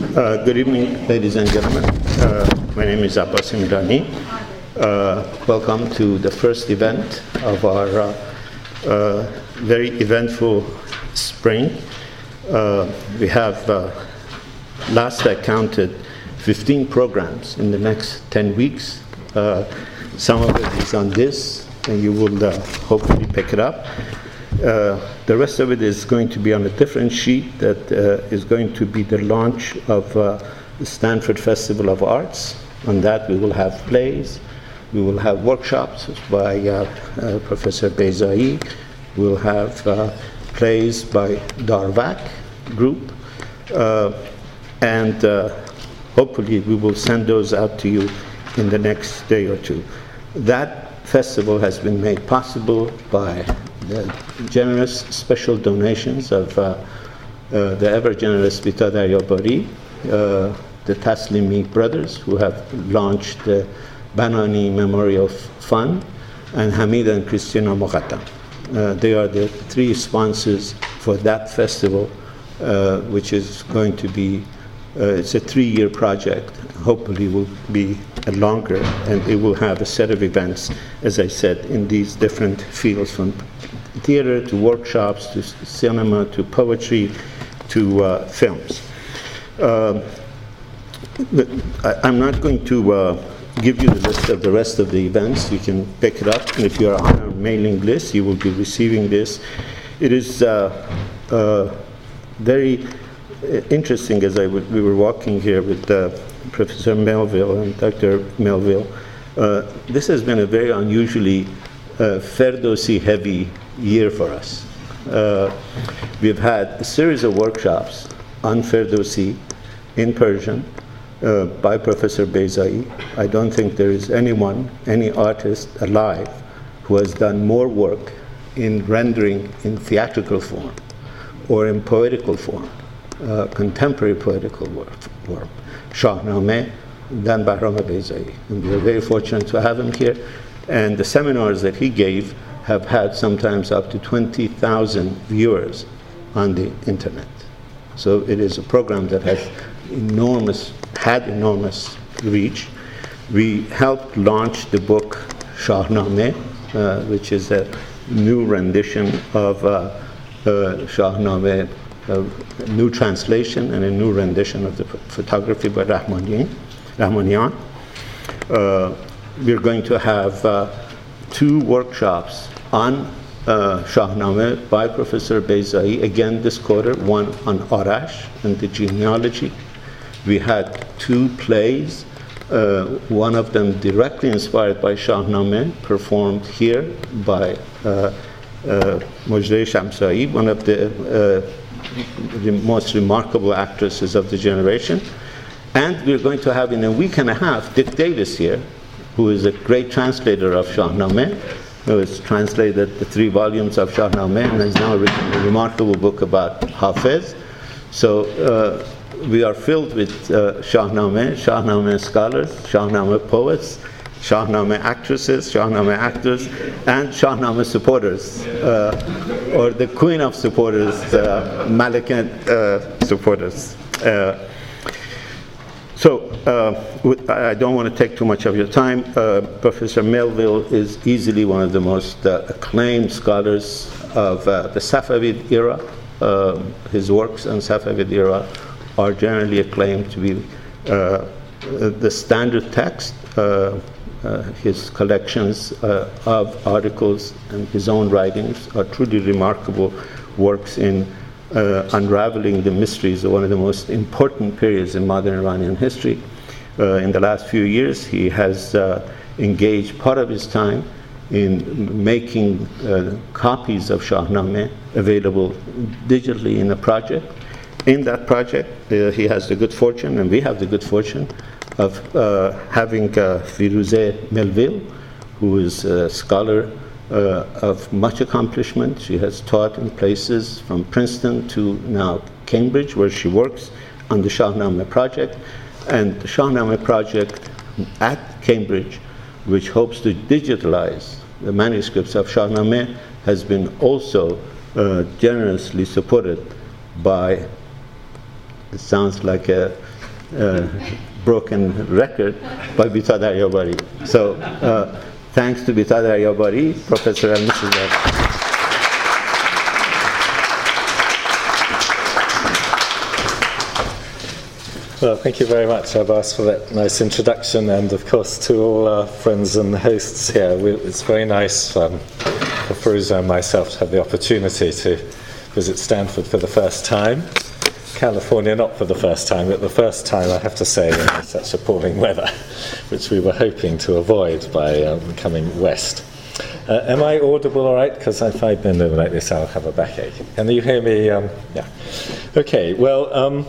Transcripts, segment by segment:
Uh, good evening, ladies and gentlemen. Uh, my name is Abbas Milani. Uh, welcome to the first event of our uh, uh, very eventful spring. Uh, we have, last I counted, 15 programs in the next 10 weeks. some of it is on this, and you will hopefully pick it up. Uh, the rest of it is going to be on a different sheet that uh, is going to be the launch of uh, the Stanford Festival of Arts. On that, we will have plays, we will have workshops by Professor Beizai, we'll have plays by Darvak group, and hopefully we will send those out to you in the next day or two. That festival has been made possible by generous special donations of uh, uh, the ever generous Bita Daryabari, uh, the Taslimi brothers, who have launched the Banani Memorial Fund, and Hamid and Christina Moghadam. Uh, they are the three sponsors for that festival, uh, which is going to be, uh, it's a three-year project. Hopefully will be longer, and it will have a set of events, as I said, in these different fields from theater to workshops to cinema to poetry to uh, films. Uh, I, am not going to uh, give you the list of the rest of the events. You can pick it up, and if you are on our mailing list, you will be receiving this. It is uh, uh, very interesting as I w- we were walking here with uh, Professor Melville and Dr. Melville. this has been a very unusually Ferdowsi heavy year for us. Uh, we've had a series of workshops on Ferdowsi in Persian uh, by Professor Beizai. I don't think there is anyone, any artist alive, who has done more work in rendering in theatrical form or in poetical form, uh, contemporary poetical work, form, Shahnameh, than Bahram Beizai. And we are very fortunate to have him here. And the seminars that he gave have had sometimes up to 20,000 viewers on the internet. So it is a program that has enormous, had enormous reach. We helped launch the book Shahnameh, uh, which is a new rendition of uh, uh, Shahnameh, a new translation and a new rendition of the photography by Rahmanian. Rahmanian. Uh, we're going to have uh, two workshops on uh, Shahnameh by Professor Beizai, again this quarter, one on Arash and the genealogy. We had two plays, uh, one of them directly inspired by Shahnameh, performed here by uh, uh, Mojdeh Shamsai, one of the, uh, the most remarkable actresses of the generation. And we're going to have in a week and a half Dick Davis here, who is a great translator of Shahnameh who has translated the three volumes of Shahnameh and has now written a remarkable book about Hafiz. So uh, we are filled with uh, Shahnameh, Shahnameh scholars, Shahnameh poets, Shahnameh actresses, Shahnameh actors, and Shahnameh supporters, uh, or the queen of supporters, uh, Malikan uh, supporters. Uh, so uh, I don't want to take too much of your time. Uh, Professor Melville is easily one of the most uh, acclaimed scholars of uh, the Safavid era. Uh, his works on Safavid era are generally acclaimed to be uh, the standard text. his collections of articles and his own writings are truly remarkable works in uh, unraveling the mysteries of one of the most important periods in modern Iranian history. Uh, in the last few years, he has uh, engaged part of his time in making uh, copies of Shahnameh available digitally in a project. In that project, uh, he has the good fortune, and we have the good fortune, of having Firuza Melville, who is a scholar uh, of much accomplishment. She has taught in places from Princeton to now Cambridge, where she works on the Shahnameh project. And the Shahnameh project at Cambridge, which hopes to digitalize the manuscripts of Shahnameh, has been also uh, generously supported by It sounds like a, a broken record by Bita Daryabari. So uh, thanks to Bita Daryabari, Professor and Mrs. Well, thank you very much, Abbas, for that nice introduction, and of course to all our friends and hosts here. It's very nice um, for Firuza and myself to have the opportunity to visit Stanford for the first time. California, not for the first time, but the first time, I have to say, in such appalling weather, which we were hoping to avoid by um, coming west. Uh, am I audible all right? Because if I bend over like this, I'll have a backache. Can you hear me? Um, yeah. Okay, well, um,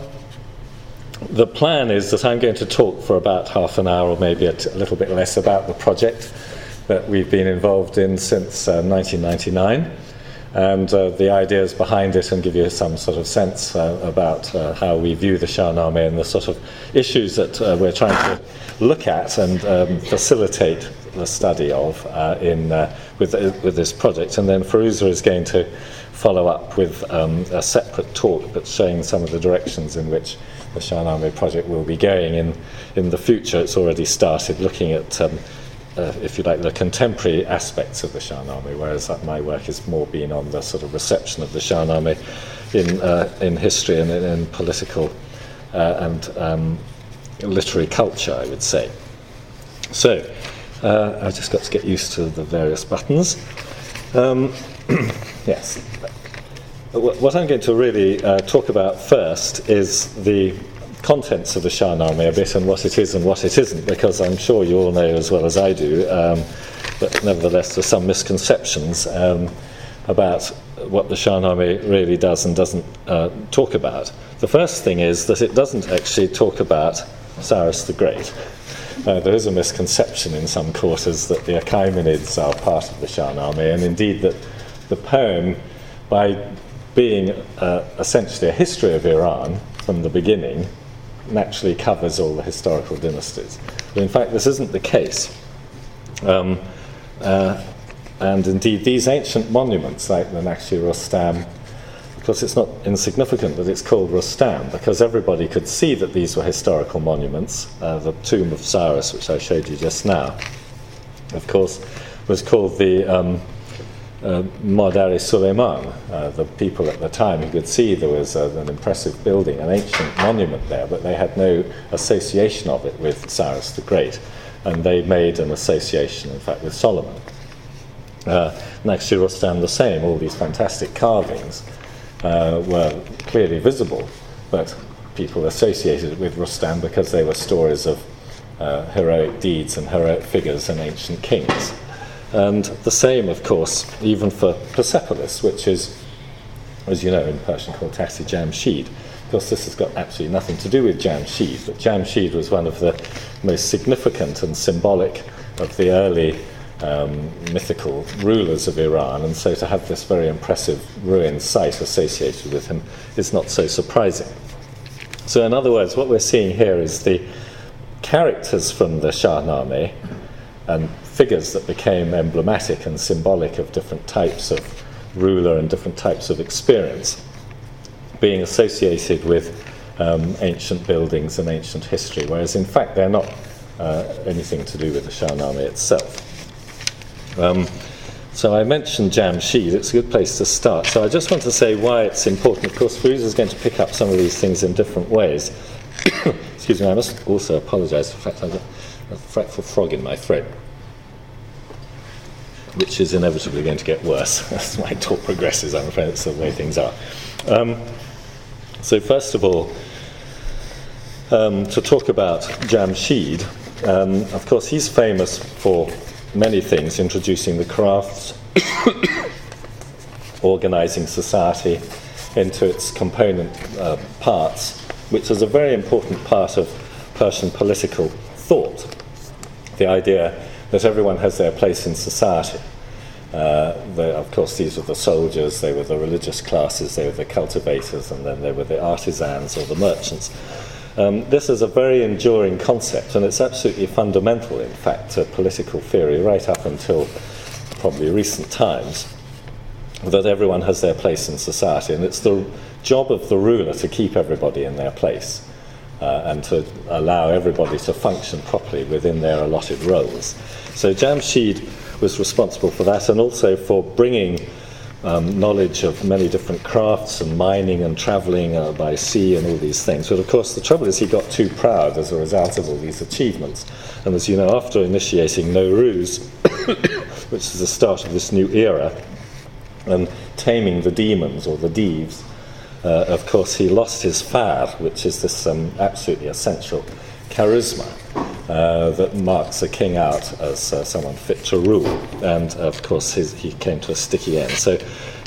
the plan is that I'm going to talk for about half an hour or maybe a, t- a little bit less about the project that we've been involved in since uh, 1999 and uh, the ideas behind it and give you some sort of sense uh, about uh, how we view the Shahnameh and the sort of issues that uh, we're trying to look at and um, facilitate the study of uh, in, with, with this project. And then Firuza is going to follow up with um, a separate talk but showing some of the directions in which the Shahnameh project will be going in, in the future. It's already started looking at, um, uh, if you like, the contemporary aspects of the Shahnameh, whereas my work has more been on the sort of reception of the Shahnameh in, uh, in history and in, in political uh, and um, literary culture, I would say. So, uh, I've just got to get used to the various buttons. Um, yes. What I'm going to really uh, talk about first is the contents of the Shahnameh a bit and what it is and what it isn't, because I'm sure you all know as well as I do, um, but nevertheless there's some misconceptions um, about what the Shahnameh really does and doesn't uh, talk about. The first thing is that it doesn't actually talk about Cyrus the Great. Uh, there is a misconception in some quarters that the Achaemenids are part of the Shahnameh, and indeed that the poem, by being uh, essentially a history of Iran from the beginning, naturally covers all the historical dynasties. But in fact, this isn't the case. Um, uh, and indeed, these ancient monuments, like the Naqsh Rustam, of course, it's not insignificant that it's called Rustam because everybody could see that these were historical monuments. Uh, the tomb of Cyrus, which I showed you just now, of course, was called the um, uh, Madari Suleiman, uh, the people at the time who could see there was uh, an impressive building, an ancient monument there, but they had no association of it with Cyrus the Great. And they made an association, in fact, with Solomon. Uh, Naqsh-i Rustam, the same, all these fantastic carvings uh, were clearly visible, but people associated it with Rustam because they were stories of uh, heroic deeds and heroic figures and ancient kings. And the same, of course, even for Persepolis, which is, as you know, in Persian called Takht-i Jamshid. Of course, this has got absolutely nothing to do with Jamshid, but Jamshid was one of the most significant and symbolic of the early um, mythical rulers of Iran, and so to have this very impressive ruined site associated with him is not so surprising. So, in other words, what we're seeing here is the characters from the Shahnameh and figures that became emblematic and symbolic of different types of ruler and different types of experience, being associated with um, ancient buildings and ancient history, whereas in fact they're not uh, anything to do with the Shahnameh itself. Um, so I mentioned Jamshid, it's a good place to start. So I just want to say why it's important. Of course, Firuza is going to pick up some of these things in different ways. Excuse me, I must also apologize for the fact I've got a fretful frog in my throat, which is inevitably going to get worse as my talk progresses. I'm afraid it's the way things are. Um, so, first of all, um, to talk about Jamshid, um, of course, he's famous for many things, introducing the crafts, organizing society into its component uh, parts, which is a very important part of Persian political thought the idea that everyone has their place in society. Uh, of course, these were the soldiers, they were the religious classes, they were the cultivators, and then they were the artisans or the merchants. Um, this is a very enduring concept, and it's absolutely fundamental, in fact, to political theory right up until probably recent times, that everyone has their place in society. And it's the, job of the ruler to keep everybody in their place uh, and to allow everybody to function properly within their allotted roles. So Jamshid was responsible for that and also for bringing um, knowledge of many different crafts and mining and travelling uh, by sea and all these things. But of course, the trouble is he got too proud as a result of all these achievements. And as you know, after initiating Nowruz, which is the start of this new era, and taming the demons or the Deevs, uh, of course, he lost his farr, which is this um, absolutely essential charisma uh, that marks a king out as uh, someone fit to rule. And of course, his, he came to a sticky end. So,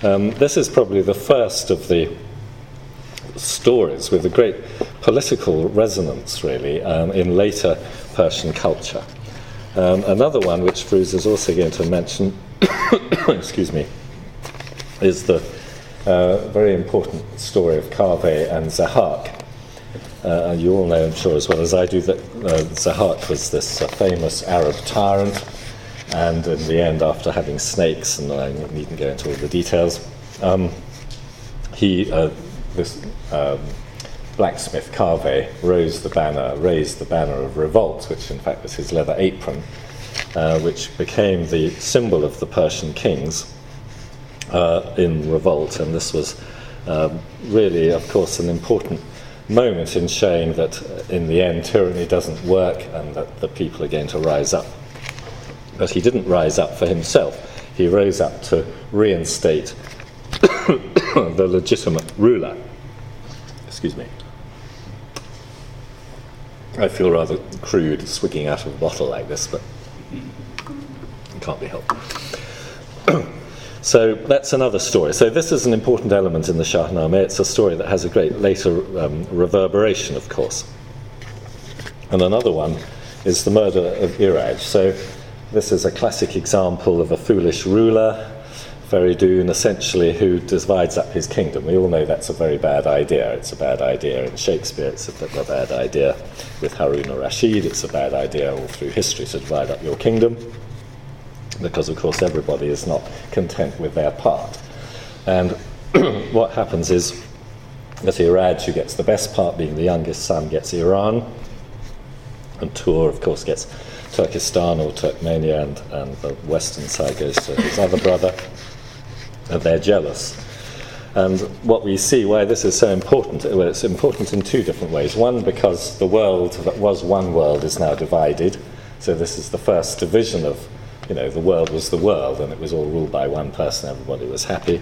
um, this is probably the first of the stories with a great political resonance, really, um, in later Persian culture. Um, another one, which Firuz is also going to mention, excuse me, is the uh, very important story of Kaveh and Zahak. Uh, you all know, I'm sure, as well as I do, that uh, Zahak was this uh, famous Arab tyrant, and in the end, after having snakes, and I needn't go into all the details, um, he, uh, this um, blacksmith Kaveh, rose the banner, raised the banner of revolt, which in fact was his leather apron, uh, which became the symbol of the Persian kings uh, in revolt, and this was um, really, of course, an important moment in showing that uh, in the end tyranny doesn't work and that the people are going to rise up. But he didn't rise up for himself, he rose up to reinstate the legitimate ruler. Excuse me. I feel rather crude swigging out of a bottle like this, but it can't be helped. So that's another story. So this is an important element in the Shahnameh. It's a story that has a great later um, reverberation, of course. And another one is the murder of Iraj. So this is a classic example of a foolish ruler, Feridun, essentially, who divides up his kingdom. We all know that's a very bad idea. It's a bad idea in Shakespeare, it's a, a bad idea with Harun al-Rashid, it's a bad idea all through history to divide up your kingdom because, of course, everybody is not content with their part. And what happens is that Iraj, who gets the best part, being the youngest son, gets Iran, and Tur, of course, gets Turkestan or Turkmenia, and, and the western side goes to his other brother, and they're jealous. And what we see why this is so important, well, it's important in two different ways. One, because the world that was one world is now divided. So this is the first division of you know, the world was the world and it was all ruled by one person, everybody was happy.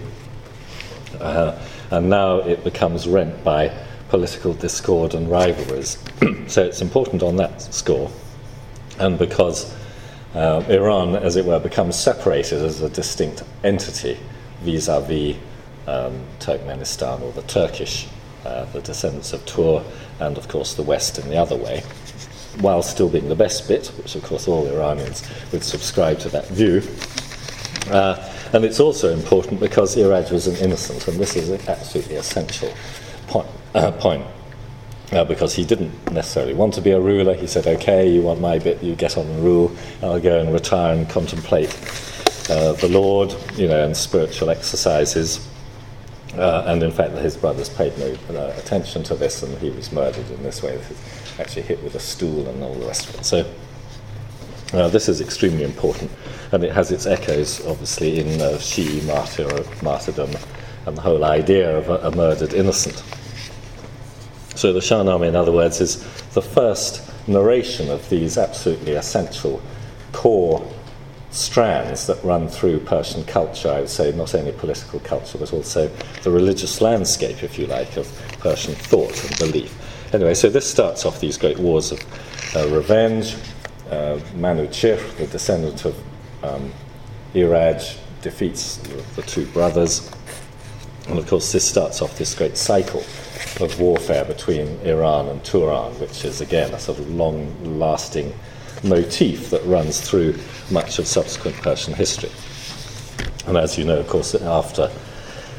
Uh, and now it becomes rent by political discord and rivalries. so it's important on that score. And because uh, Iran, as it were, becomes separated as a distinct entity vis a vis Turkmenistan or the Turkish, uh, the descendants of Tur, and of course the West in the other way while still being the best bit, which of course all Iranians would subscribe to that view. Uh, and it's also important because Iraj was an innocent, and this is an absolutely essential point. Uh, point. Uh, because he didn't necessarily want to be a ruler. He said, okay, you want my bit, you get on and rule, I'll go and retire and contemplate uh, the Lord, you know, and spiritual exercises. Uh, and in fact, his brothers paid no uh, attention to this, and he was murdered in this way actually hit with a stool and all the rest of it. So uh, this is extremely important, and it has its echoes, obviously, in uh, Shi'i martyr, martyrdom and the whole idea of a, a murdered innocent. So the Shahnameh, in other words, is the first narration of these absolutely essential core strands that run through Persian culture, I would say not only political culture, but also the religious landscape, if you like, of Persian thought and belief. Anyway, so this starts off these great wars of uh, revenge. Uh, Manuchir, the descendant of um, Iraj, defeats the two brothers. And of course, this starts off this great cycle of warfare between Iran and Turan, which is again a sort of long lasting motif that runs through much of subsequent Persian history. And as you know, of course, after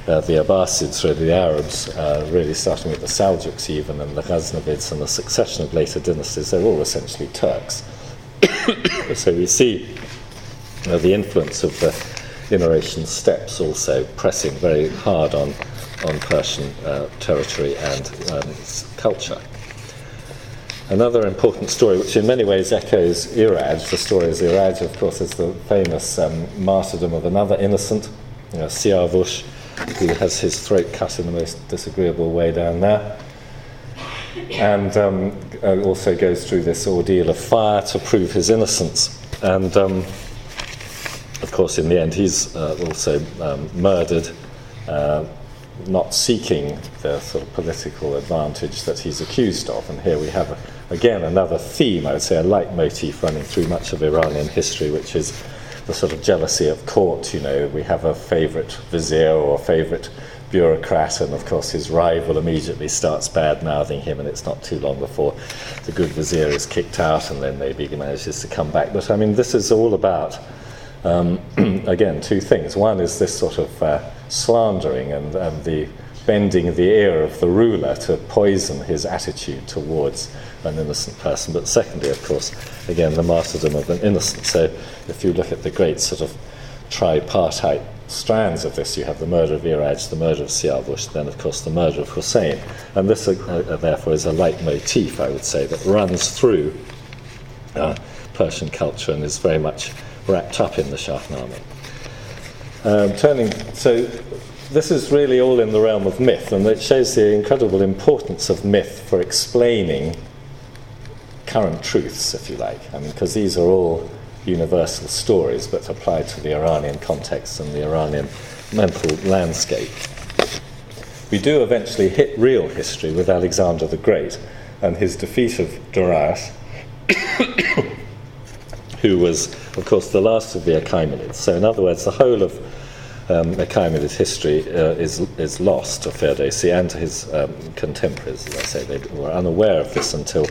uh, the Abbasids, really the Arabs, uh, really starting with the Seljuks even, and the Ghaznavids and the succession of later dynasties, they're all essentially Turks. so we see uh, the influence of the Inner Asian steppes also pressing very hard on on Persian uh, territory and um, culture. Another important story, which in many ways echoes Iraj, the story of Iraj, of course, is the famous um, martyrdom of another innocent, you know, Siavush, who has his throat cut in the most disagreeable way down there. And um, uh, also goes through this ordeal of fire to prove his innocence. And um, of course, in the end, he's uh, also um, murdered, uh, not seeking the sort of political advantage that he's accused of. And here we have, a, again, another theme, I would say, a leitmotif running through much of Iranian history, which is the sort of jealousy of court. You know, we have a favorite vizier or a favorite bureaucrat, and of course his rival immediately starts bad mouthing him, and it's not too long before the good vizier is kicked out, and then maybe he manages to come back. But I mean, this is all about, um, again, two things. One is this sort of uh, slandering and, and the bending the ear of the ruler to poison his attitude towards an innocent person. But secondly, of course, again, the martyrdom of an innocent. So if you look at the great sort of tripartite strands of this, you have the murder of Iraj, the murder of Siavush, then, of course, the murder of Hussein. And this, uh, uh, therefore, is a leitmotif, I would say, that runs through uh, Persian culture and is very much wrapped up in the Shahnameh. Um, turning, so this is really all in the realm of myth, and it shows the incredible importance of myth for explaining current truths, if you like. I mean, because these are all universal stories, but applied to the Iranian context and the Iranian mental landscape. We do eventually hit real history with Alexander the Great and his defeat of Darius, who was, of course, the last of the Achaemenids. So, in other words, the whole of um, Achaemenid history uh, is, is lost to Ferdowsi and to his um, contemporaries. As I say, they were unaware of this until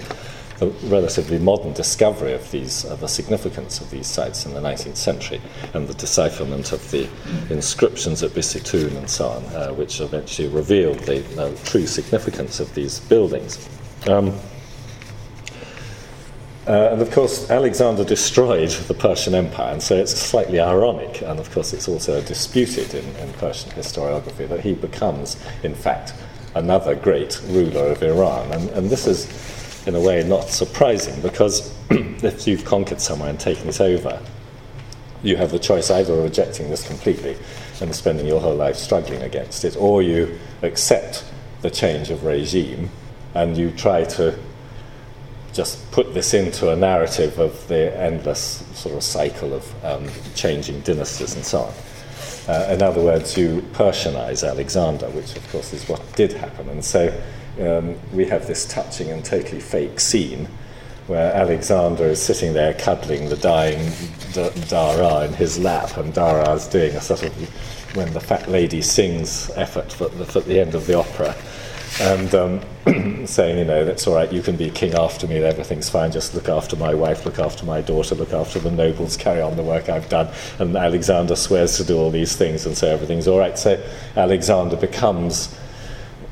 relatively modern discovery of these, uh, the significance of these sites in the 19th century, and the decipherment of the inscriptions at Bisitun and so on, uh, which eventually revealed the uh, true significance of these buildings. Um, uh, and of course, Alexander destroyed the Persian Empire, and so it's slightly ironic, and of course, it's also disputed in, in Persian historiography that he becomes, in fact, another great ruler of Iran. And, and this is in a way not surprising because if you've conquered somewhere and taken it over, you have the choice either of rejecting this completely and spending your whole life struggling against it, or you accept the change of regime and you try to just put this into a narrative of the endless sort of cycle of um, changing dynasties and so on. Uh, in other words, you Persianize Alexander, which of course is what did happen. And so um, we have this touching and totally fake scene where Alexander is sitting there cuddling the dying D- Dara in his lap, and Dara is doing a sort of when the fat lady sings effort at the, at the end of the opera, and um, saying, you know, that's all right, you can be king after me, everything's fine, just look after my wife, look after my daughter, look after the nobles, carry on the work I've done. And Alexander swears to do all these things, and so everything's all right. So Alexander becomes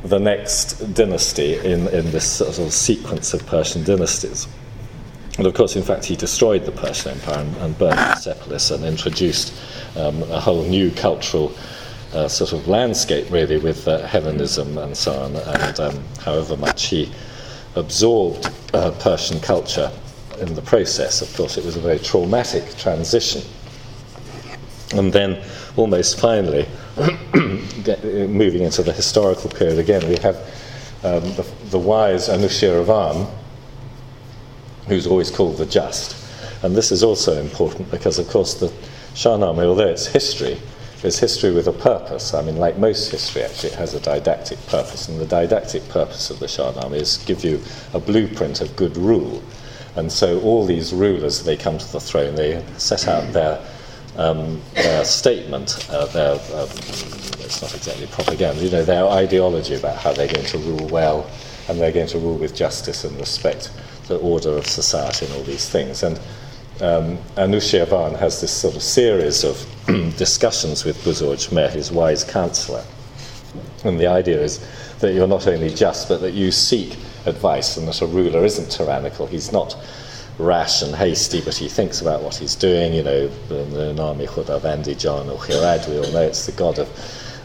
the next dynasty in, in this sort of sequence of Persian dynasties. And of course, in fact, he destroyed the Persian Empire and, and burned Persepolis and introduced um, a whole new cultural uh, sort of landscape, really, with uh, Hellenism and so on. And um, however much he absorbed uh, Persian culture in the process, of course, it was a very traumatic transition. And then, almost finally, moving into the historical period again, we have um, the, the, wise Anushiravan, who's always called the just. And this is also important because, of course, the Shahnameh, although it's history, is history with a purpose. I mean, like most history, actually, it has a didactic purpose. And the didactic purpose of the Shahnameh is give you a blueprint of good rule. And so all these rulers, they come to the throne, they set out their um, their statement, uh, their, um, it's not exactly propaganda, you know, their ideology about how they're going to rule well and they're going to rule with justice and respect the order of society and all these things. And um, Anushirvan has this sort of series of discussions with Buzurgmihr, his wise counselor. And the idea is that you're not only just, but that you seek advice and that a ruler isn't tyrannical. He's not rash and hasty, but he thinks about what he's doing. You know, the Nami Khudavandi Jan or Khirad, we all know it's the god of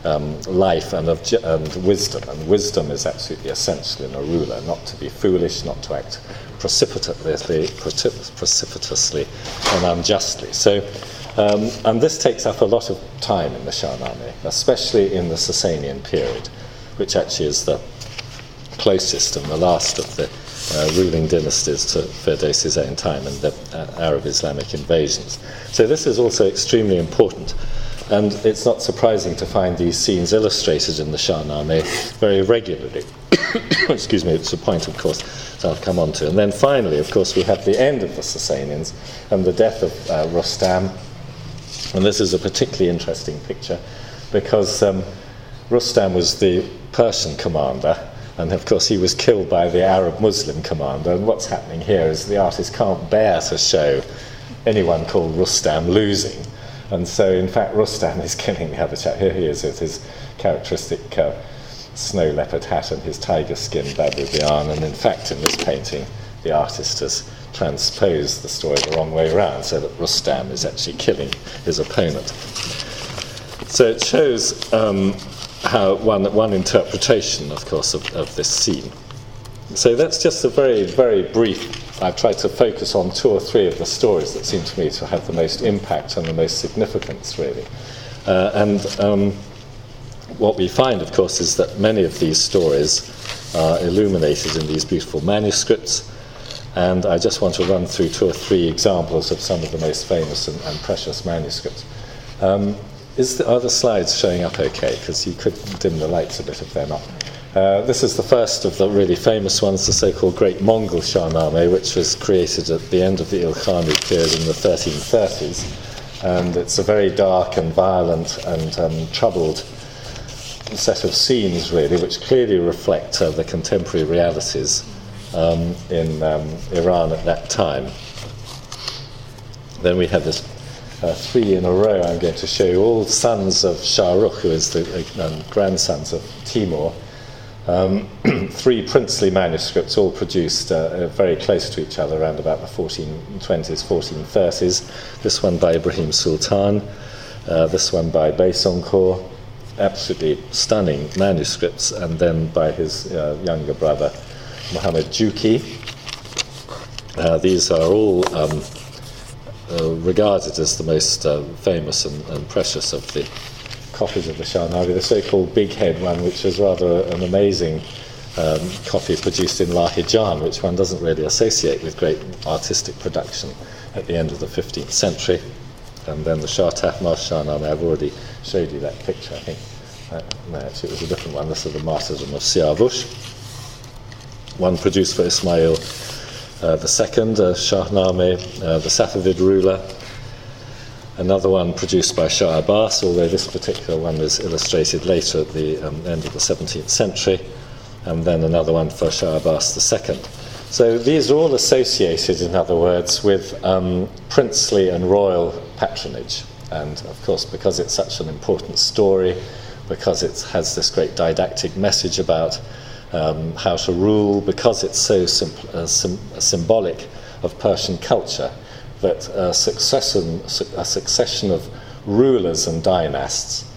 um, life and of ju- and wisdom. And wisdom is absolutely essential in a ruler, not to be foolish, not to act precipitously, precipitously and unjustly. So, um, and this takes up a lot of time in the Shahnameh, especially in the Sasanian period, which actually is the closest and the last of the uh, ruling dynasties to Ferdowsi's own time and the uh, Arab Islamic invasions. So this is also extremely important. And it's not surprising to find these scenes illustrated in the Shahnameh very regularly. Excuse me, it's a point, of course, that I'll come on to. And then finally, of course, we have the end of the Sasanians and the death of uh, Rustam. And this is a particularly interesting picture because um, Rustam was the Persian commander, and of course he was killed by the Arab Muslim commander. And what's happening here is the artist can't bear to show anyone called Rustam losing. And so, in fact, Rustam is killing the other chap. Here he is with his characteristic uh, snow leopard hat and his tiger skin babubian. And in fact, in this painting, the artist has transposed the story the wrong way around so that Rustam is actually killing his opponent. So it shows um, how one, one interpretation, of course, of, of this scene. So that's just a very, very brief. I've tried to focus on two or three of the stories that seem to me to have the most impact and the most significance, really. Uh, and um, what we find, of course, is that many of these stories are illuminated in these beautiful manuscripts. And I just want to run through two or three examples of some of the most famous and, and precious manuscripts. Um, the, are the slides showing up okay? Because you could dim the lights a bit if they're not. Uh, this is the first of the really famous ones, the so-called Great Mongol Shahnameh, which was created at the end of the Ilkhani period in the 1330s. And it's a very dark and violent and um, troubled set of scenes, really, which clearly reflect uh, the contemporary realities um, in um, Iran at that time. Then we have this uh, three in a row. I'm going to show you all sons of Shah Rukh, who is the uh, grandsons of Timur. Um, three princely manuscripts, all produced uh, very close to each other around about the 1420s, 1430s. This one by Ibrahim Sultan, uh, this one by Baysonkor, absolutely stunning manuscripts, and then by his uh, younger brother, Muhammad Juki. Uh, these are all um, uh, regarded as the most uh, famous and, and, precious of the copies of the Shahnameh, the so-called Big Head one, which was rather an amazing um, copy produced in Lahijan, which one doesn't really associate with great artistic production at the end of the 15th century. And then the Shah Tahmasp Shahnameh, I've already showed you that picture, I think. Uh, no, actually, it was a different one. This is the martyrdom of Siavush. One produced for Ismail uh, the second, uh, Shahnameh, uh, the Safavid ruler. Another one produced by Shah Abbas, although this particular one was illustrated later at the um, end of the 17th century. And then another one for Shah Abbas II. So these are all associated, in other words, with um, princely and royal patronage. And of course, because it's such an important story, because it has this great didactic message about um, how to rule, because it's so sim- uh, sim- symbolic of Persian culture, that a succession, a succession of rulers and dynasts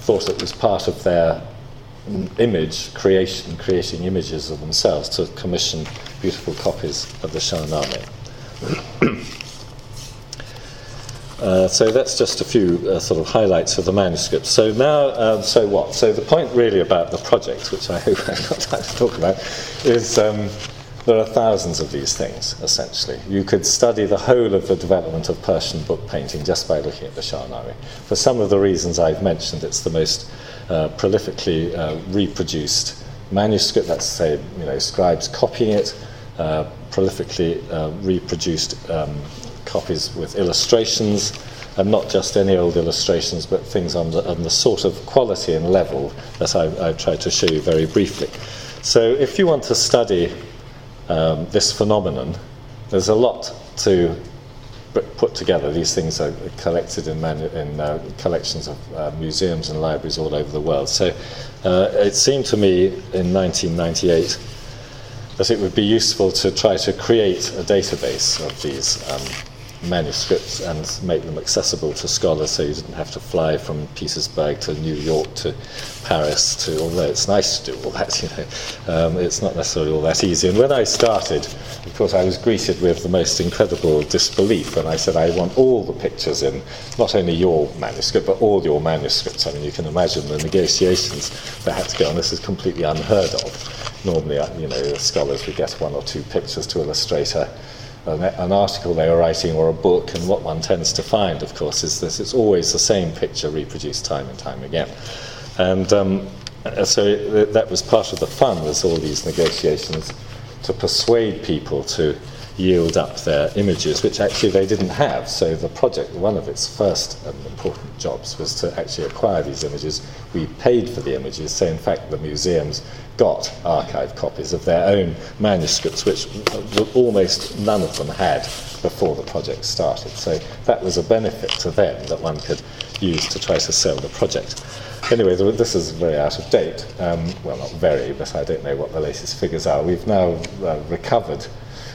thought it was part of their image creation, creating images of themselves to commission beautiful copies of the Shahnameh. Uh, so that's just a few uh, sort of highlights of the manuscript. So now, um, so what? So the point really about the project, which I hope I've got time to talk about, is um, there are thousands of these things, essentially. You could study the whole of the development of Persian book painting just by looking at the Shahnameh. For some of the reasons I've mentioned, it's the most uh, prolifically uh, reproduced manuscript, let's say, you know, scribes copying it, uh, prolifically uh, reproduced um, copies with illustrations, and not just any old illustrations, but things on the, on the sort of quality and level that I, I've tried to show you very briefly. So, if you want to study um, this phenomenon, there's a lot to put together. These things are collected in, in uh, collections of uh, museums and libraries all over the world. So, uh, it seemed to me in 1998 that it would be useful to try to create a database of these um, manuscripts and make them accessible to scholars so you didn't have to fly from Petersburg to New York to Paris to, although it's nice to do all that, you know, um, it's not necessarily all that easy. And when I started, of course, I was greeted with the most incredible disbelief when I said I want all the pictures in, not only your manuscript, but all your manuscripts. I mean, you can imagine the negotiations that had to go on. This is completely unheard of. Normally, uh, you know, scholars would get one or two pictures to illustrate a an, article they were writing or a book, and what one tends to find, of course, is that it's always the same picture reproduced time and time again. And um, so it, that was part of the fun, was all these negotiations to persuade people to yield up their images, which actually they didn't have. So the project, one of its first um, important jobs was to actually acquire these images. We paid for the images, so in fact the museums got archive copies of their own manuscripts, which almost none of them had before the project started. So that was a benefit to them that one could use to try to sell the project. Anyway, this is very out of date. Um, well, not very, but I don't know what the latest figures are. We've now uh, recovered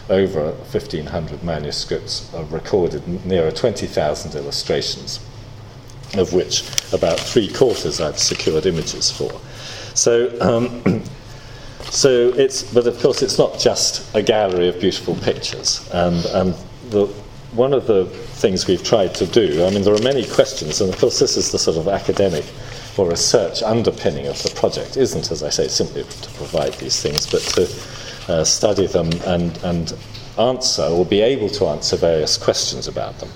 over 1,500 manuscripts, uh, recorded nearer 20,000 illustrations, of which about three quarters I've secured images for. So, um, so it's, but of course, it's not just a gallery of beautiful pictures. And, and the, one of the things we've tried to do, I mean, there are many questions, and of course, this is the sort of academic or research underpinning of the project, isn't, as I say, simply to provide these things, but to uh, study them and, and answer or be able to answer various questions about them.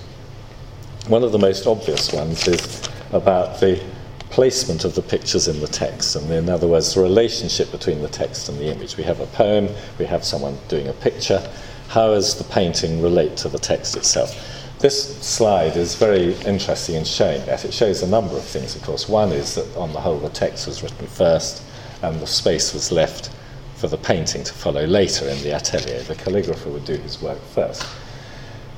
One of the most obvious ones is about the placement of the pictures in the text, and in other words, the relationship between the text and the image. We have a poem, we have someone doing a picture. How does the painting relate to the text itself? This slide is very interesting in showing that. It shows a number of things, of course. One is that, on the whole, the text was written first and the space was left for the painting to follow later in the atelier. The calligrapher would do his work first.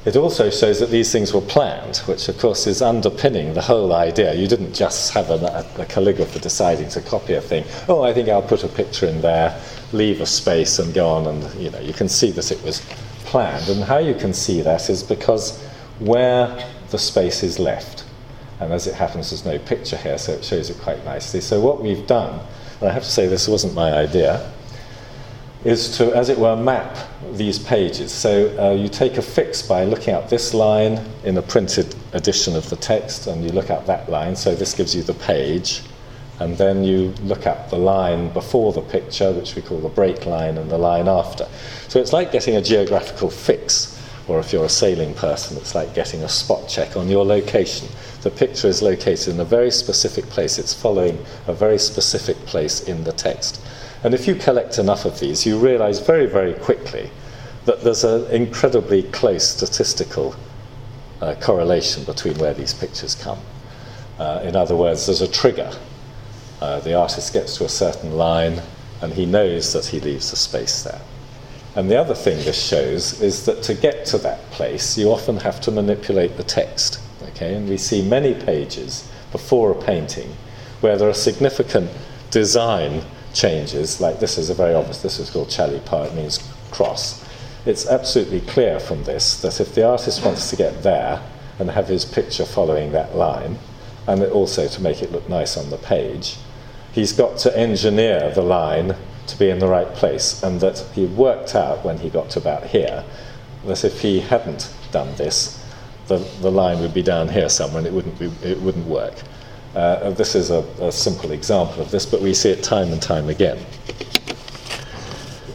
It also shows that these things were planned, which of course is underpinning the whole idea. You didn't just have a, a, calligrapher deciding to copy a thing. Oh, I think I'll put a picture in there, leave a space, and go on. And you know, you can see that it was planned. And how you can see that is because where the space is left, and as it happens, there's no picture here, so it shows it quite nicely. So what we've done, and I have to say this wasn't my idea is to, as it were, map these pages. So uh, you take a fix by looking at this line in a printed edition of the text, and you look at that line. So this gives you the page. And then you look at the line before the picture, which we call the break line, and the line after. So it's like getting a geographical fix, or if you're a sailing person, it's like getting a spot check on your location. The picture is located in a very specific place, it's following a very specific place in the text. And if you collect enough of these, you realize very, very quickly that there's an incredibly close statistical uh, correlation between where these pictures come. Uh, in other words, there's a trigger. Uh, the artist gets to a certain line and he knows that he leaves a space there. And the other thing this shows is that to get to that place, you often have to manipulate the text. Okay? And we see many pages before a painting where there are significant design changes, like this is a very obvious, this is called chalipa, it means cross. It's absolutely clear from this that if the artist wants to get there and have his picture following that line, and also to make it look nice on the page, he's got to engineer the line to be in the right place, and that he worked out when he got to about here that if he hadn't done this, the, the line would be down here somewhere and it wouldn't, be, it wouldn't work. Uh, this is a, a, simple example of this, but we see it time and time again.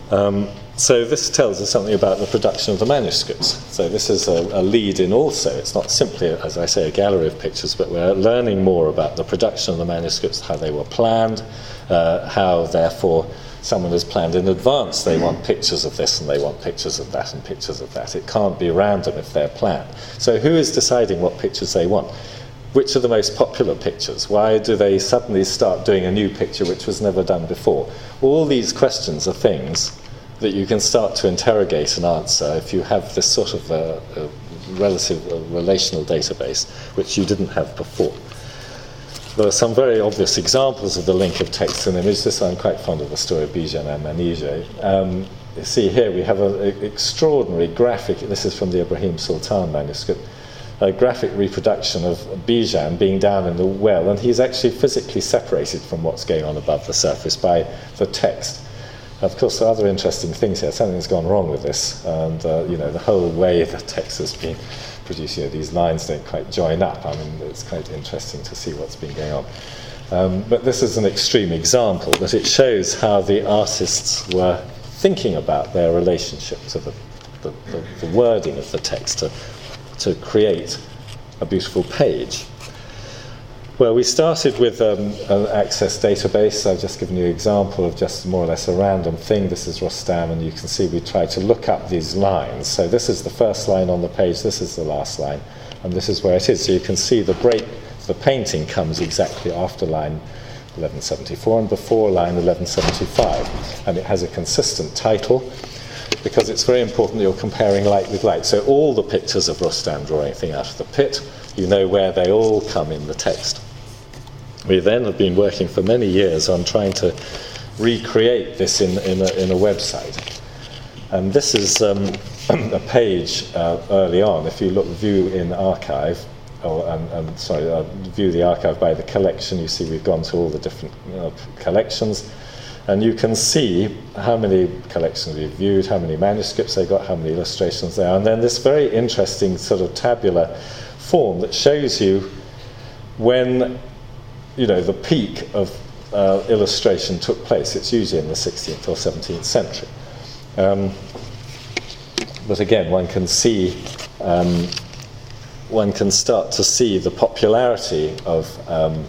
Um, so this tells us something about the production of the manuscripts. So this is a, a, lead in also. It's not simply, as I say, a gallery of pictures, but we're learning more about the production of the manuscripts, how they were planned, uh, how therefore someone has planned in advance they want pictures of this and they want pictures of that and pictures of that. It can't be random if they're planned. So who is deciding what pictures they want? Which are the most popular pictures? Why do they suddenly start doing a new picture which was never done before? All these questions are things that you can start to interrogate and answer if you have this sort of a, a relative a relational database which you didn't have before. There are some very obvious examples of the link of text and image. This I'm quite fond of the story of Bijan and Manige. Um, see here we have an extraordinary graphic, this is from the Ibrahim Sultan manuscript, a graphic reproduction of Bijan being down in the well, and he's actually physically separated from what's going on above the surface by the text. Of course, there are other interesting things here. Something's gone wrong with this, and uh, you know the whole way the text has been produced. You know, these lines don't quite join up. I mean, it's quite interesting to see what's been going on. Um, but this is an extreme example, but it shows how the artists were thinking about their relationship to the, the, the, the wording of the text to, to create a beautiful page. Well, we started with um, an access database. I've just given you an example of just more or less a random thing. This is Rostam, and you can see we tried to look up these lines. So this is the first line on the page, this is the last line, and this is where it is. So you can see the break, the painting comes exactly after line 1174 and before line 1175. And it has a consistent title because it's very important that you're comparing light with light. So all the pictures of Rostam drawing anything out of the pit, you know where they all come in the text. We then have been working for many years on trying to recreate this in, in, a, in a website. And this is um, a page uh, early on. If you look, view in archive, or, and, and sorry, uh, view the archive by the collection, you see we've gone to all the different uh, collections. And you can see how many collections we've viewed, how many manuscripts they got, how many illustrations there are. And then this very interesting sort of tabular form that shows you when you know the peak of uh, illustration took place. It's usually in the 16th or 17th century. Um, but again, one can see um, one can start to see the popularity of um,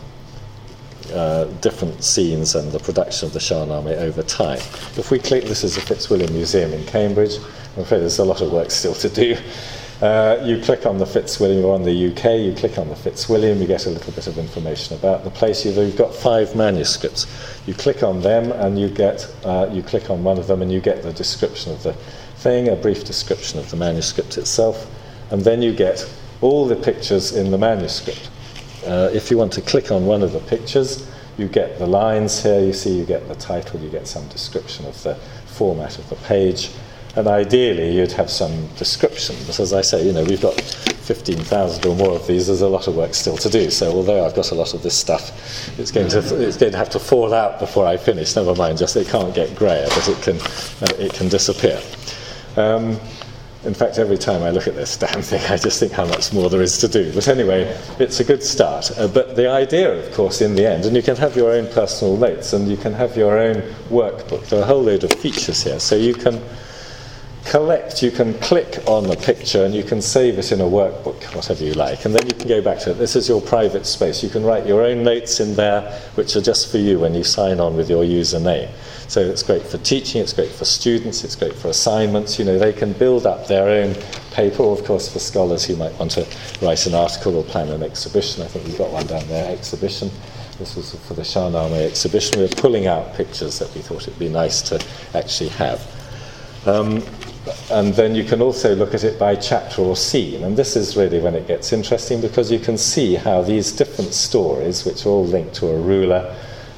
uh, different scenes and the production of the Shahnameh over time. If we click, this is the Fitzwilliam Museum in Cambridge. I'm afraid there's a lot of work still to do. Uh, you click on the Fitzwilliam, or on the UK, you click on the Fitzwilliam, you get a little bit of information about the place. You've got five manuscripts. You click on them and you get, uh, you click on one of them and you get the description of the thing, a brief description of the manuscript itself, and then you get all the pictures in the manuscript. Uh, if you want to click on one of the pictures, you get the lines here, you see you get the title, you get some description of the format of the page, and ideally you'd have some description. But as I say, you know, we've got 15,000 or more of these, there's a lot of work still to do. So although I've got a lot of this stuff, it's going to, it's going to have to fall out before I finish. Never mind, just it can't get grayer, but it can, uh, it can disappear. Um, in fact, every time I look at this damn thing, I just think how much more there is to do. But anyway, it's a good start. Uh, but the idea, of course, in the end, and you can have your own personal notes and you can have your own workbook. There are a whole load of features here. So you can collect, you can click on a picture and you can save it in a workbook, whatever you like, and then you can go back to it. This is your private space. You can write your own notes in there, which are just for you when you sign on with your username. So it's great for teaching, it's great for students, it's great for assignments. You know, they can build up their own paper, or of course for scholars who might want to write an article or plan an exhibition. I think we've got one down there, exhibition. This was for the Shahnameh exhibition. We were pulling out pictures that we thought it'd be nice to actually have. Um, and then you can also look at it by chapter or scene. And this is really when it gets interesting because you can see how these different stories, which are all linked to a ruler,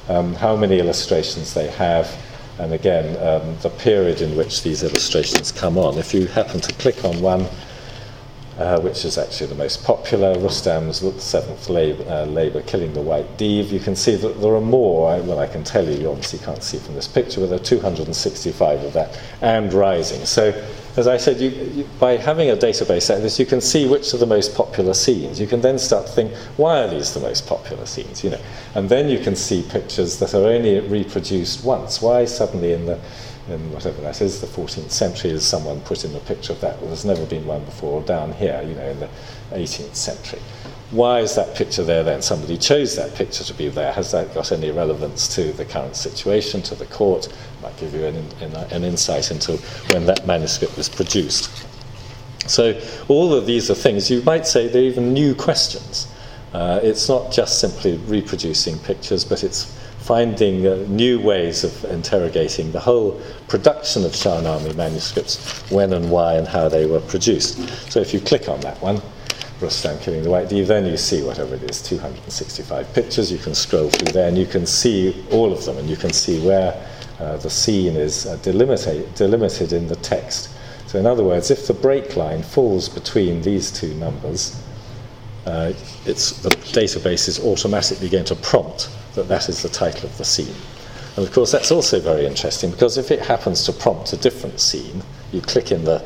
um, how many illustrations they have, and again, um, the period in which these illustrations come on. If you happen to click on one, uh, which is actually the most popular, Rustam's Seventh Labour, uh, Labour Killing the White Deev, you can see that there are more, well, I can tell you, you obviously can't see from this picture, but there are 265 of that, and rising. So as I said, you, you, by having a database like this, you can see which are the most popular scenes. You can then start to think, why are these the most popular scenes? You know, and then you can see pictures that are only reproduced once. Why suddenly in the in whatever that is, the 14th century, is someone put in a picture of that? Well, there's never been one before. Down here, you know, in the 18th century. Why is that picture there then? Somebody chose that picture to be there. Has that got any relevance to the current situation, to the court? Might give you an, an insight into when that manuscript was produced. So, all of these are things, you might say they're even new questions. Uh, it's not just simply reproducing pictures, but it's finding uh, new ways of interrogating the whole production of Shahnameh manuscripts, when and why and how they were produced. So if you click on that one, Rustam killing the white div, then you see whatever it is, 265 pictures. You can scroll through there and you can see all of them and you can see where uh, the scene is uh, delimited, delimited in the text. So, in other words, if the break line falls between these two numbers, uh, the database is automatically going to prompt that that is the title of the scene. And of course, that's also very interesting because if it happens to prompt a different scene, you click in the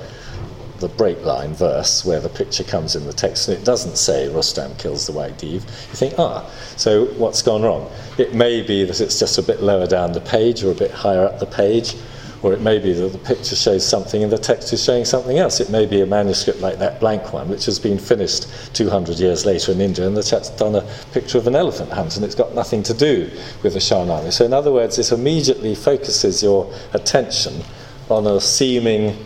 the break line verse where the picture comes in the text and it doesn't say Rustam kills the white div, you think, ah, so what's gone wrong? It may be that it's just a bit lower down the page or a bit higher up the page, or it may be that the picture shows something and the text is showing something else. It may be a manuscript like that blank one, which has been finished 200 years later in India, and the chap's done a picture of an elephant hunt, and it's got nothing to do with the Shahnameh. So, in other words, it immediately focuses your attention on a seeming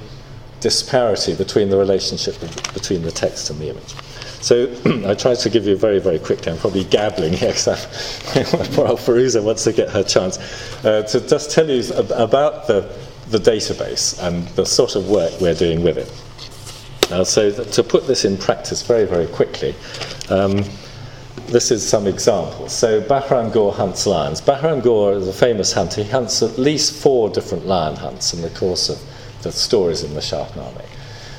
disparity between the relationship between the text and the image. So I tried to give you very, very quickly. I'm probably gabbling here because poor old Firuza wants to get her chance uh, to just tell you about the, the database and the sort of work we're doing with it. Uh, so to put this in practice very, very quickly, um, this is some examples. So Bahram Gur hunts lions. Bahram Gur is a famous hunter. He hunts at least four different lion hunts in the course of the stories in the Shahnameh.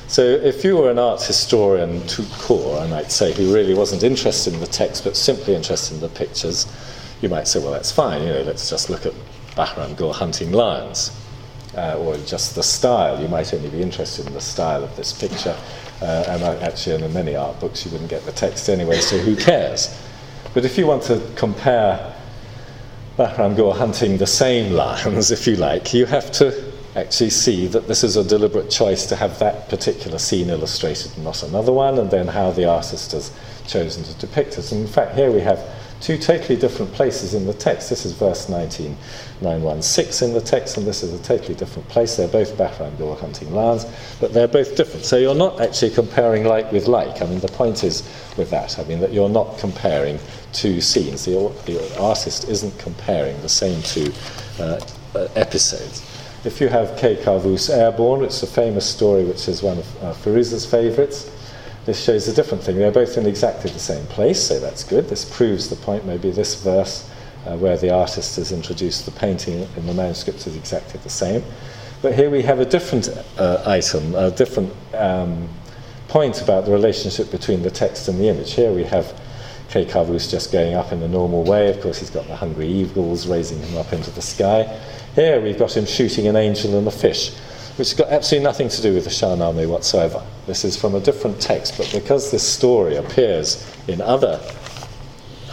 So if you were an art historian to core, I might say, who really wasn't interested in the text but simply interested in the pictures, you might say, well, that's fine, you know, let's just look at Bahram Gur hunting lions. Uh, or just the style. You might only be interested in the style of this picture. Uh, and actually, in many art books, you wouldn't get the text anyway, so who cares? But if you want to compare Bahram Gur hunting the same lions, if you like, you have to actually see that this is a deliberate choice to have that particular scene illustrated and not another one, and then how the artist has chosen to depict it. And in fact, here we have two totally different places in the text. This is verse 19, 916 in the text, and this is a totally different place. They're both Bahram Gur hunting lions, but they're both different. So you're not actually comparing like with like. I mean, the point is with that, I mean, that you're not comparing two scenes. The, the artist isn't comparing the same two uh, episodes. If you have Kay Kavus Airborne, it's a famous story which is one of uh, Firuza's favourites. This shows a different thing. They're both in exactly the same place, so that's good. This proves the point. Maybe this verse, uh, where the artist has introduced the painting in the manuscript, is exactly the same. But here we have a different uh, item, a different um, point about the relationship between the text and the image. Here we have Kay Kavus just going up in the normal way. Of course, he's got the hungry eagles raising him up into the sky. Here we've got him shooting an angel and a fish, which has got absolutely nothing to do with the Shahnameh whatsoever. This is from a different text, but because this story appears in other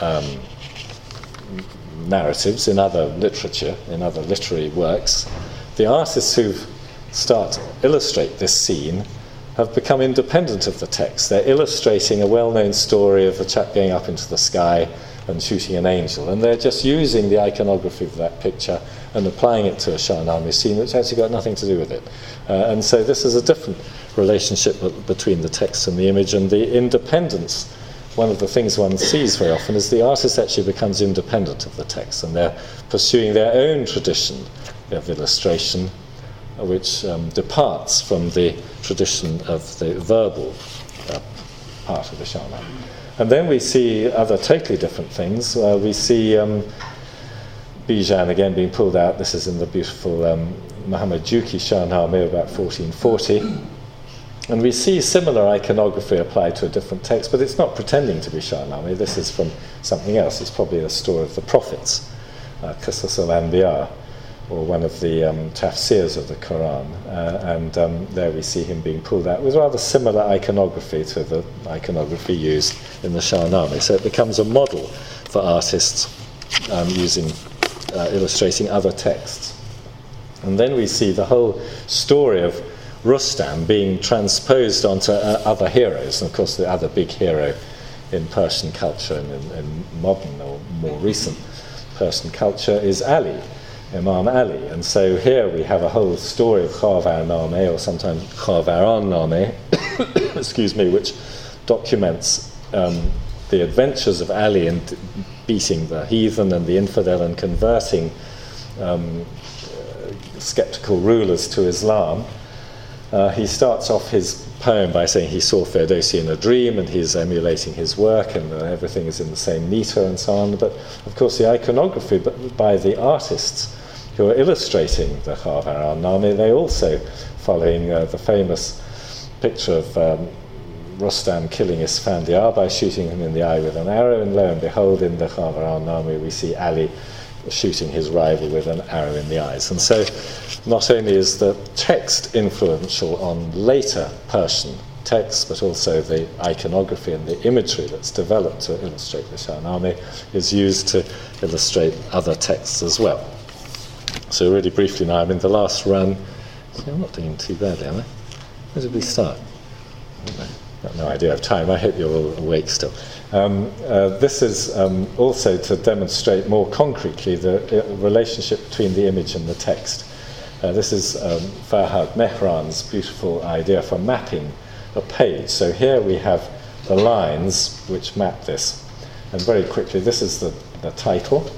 um, narratives, in other literature, in other literary works, the artists who start to illustrate this scene have become independent of the text. They're illustrating a well known story of a chap going up into the sky and shooting an angel, and they're just using the iconography of that picture and applying it to a Shahnameh scene, which actually got nothing to do with it. Uh, and so this is a different relationship between the text and the image, and the independence. One of the things one sees very often is the artist actually becomes independent of the text, and they're pursuing their own tradition of illustration, which um, departs from the tradition of the verbal uh, part of the Shahnameh. And then we see other totally different things. Uh, we see um, Bijan again being pulled out. This is in the beautiful um, Muhammad Juki Shahnameh about 1440. And we see similar iconography applied to a different text, but it's not pretending to be Shahnameh. This is from something else. It's probably a story of the prophets, uh, al-Anbiya, or one of the um, tafsirs of the Quran. Uh, and um, there we see him being pulled out with rather similar iconography to the iconography used in the Shahnameh. So it becomes a model for artists um, using uh, illustrating other texts. And then we see the whole story of Rustam being transposed onto uh, other heroes. And of course, the other big hero in Persian culture and in, in, modern or more recent Persian culture is Ali, Imam Ali. And so here we have a whole story of Khavar Name, or sometimes Khavaran Name, excuse me, which documents um, the adventures of Ali in beating the heathen and the infidel and converting um, skeptical rulers to Islam. Uh, he starts off his poem by saying he saw Ferdowsi in a dream and he's emulating his work and uh, everything is in the same meter and so on. But of course, the iconography by the artists who are illustrating the Khavaran Name, they also, following uh, the famous picture of um, Rostam killing Isfandiar by shooting him in the eye with an arrow, and lo and behold, in the Khavaran Name, we see Ali shooting his rival with an arrow in the eyes. And so, not only is the text influential on later Persian texts, but also the iconography and the imagery that's developed to illustrate the Shahnameh is used to illustrate other texts as well. So, really briefly now, I'm in the last run. See, I'm not doing too badly, am I? Where did we start? No idea of time. I hope you're all awake still. Um, uh, this is um, also to demonstrate more concretely the uh, relationship between the image and the text. Uh, this is um, Farhad Mehran's beautiful idea for mapping a page. So here we have the lines which map this. And very quickly, this is the, the title.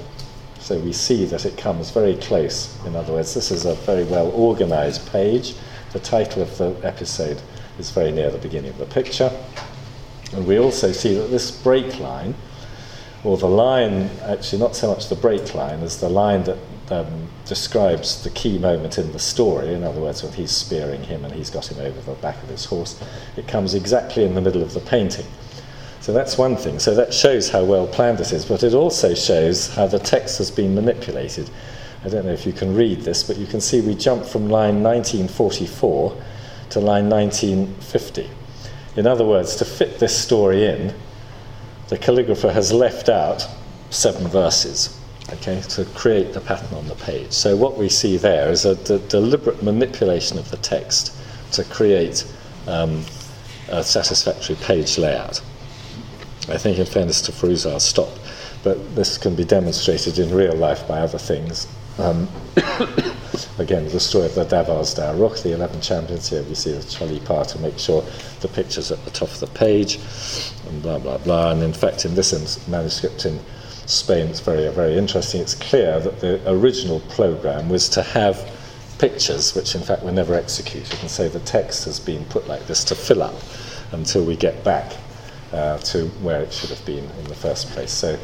So we see that it comes very close. In other words, this is a very well organized page. The title of the episode is very near the beginning of the picture. And we also see that this break line, or the line, actually not so much the break line as the line that um, describes the key moment in the story, in other words, when he's spearing him and he's got him over the back of his horse, it comes exactly in the middle of the painting. So that's one thing. So that shows how well planned this is, but it also shows how the text has been manipulated. I don't know if you can read this, but you can see we jump from line 1944 to line 1950. In other words, to fit this story in, the calligrapher has left out seven verses okay, to create the pattern on the page. So what we see there is a deliberate manipulation of the text to create um, a satisfactory page layout. I think, in fairness to Firouz, I'll stop, but this can be demonstrated in real life by other things. Um, again, the story of the Davazdah Rukh, the 11 champions here, we see the chalipa to make sure the picture's at the top of the page, and blah, blah, blah. And in fact, in this manuscript in Spain, it's very, very interesting. It's clear that the original program was to have pictures, which in fact were never executed, and so the text has been put like this to fill up until we get back uh, to where it should have been in the first place. So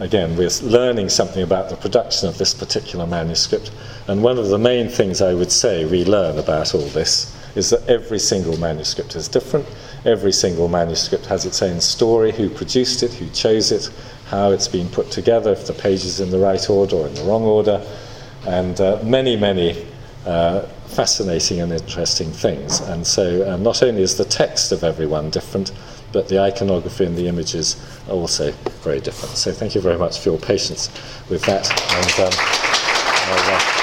again, we're learning something about the production of this particular manuscript. And one of the main things I would say we learn about all this is that every single manuscript is different. Every single manuscript has its own story who produced it, who chose it, how it's been put together, if the page is in the right order or in the wrong order, and uh, many, many uh, fascinating and interesting things. And so, uh, not only is the text of everyone different, but the iconography and the images are also very different. So thank you very much for your patience with that. And, um,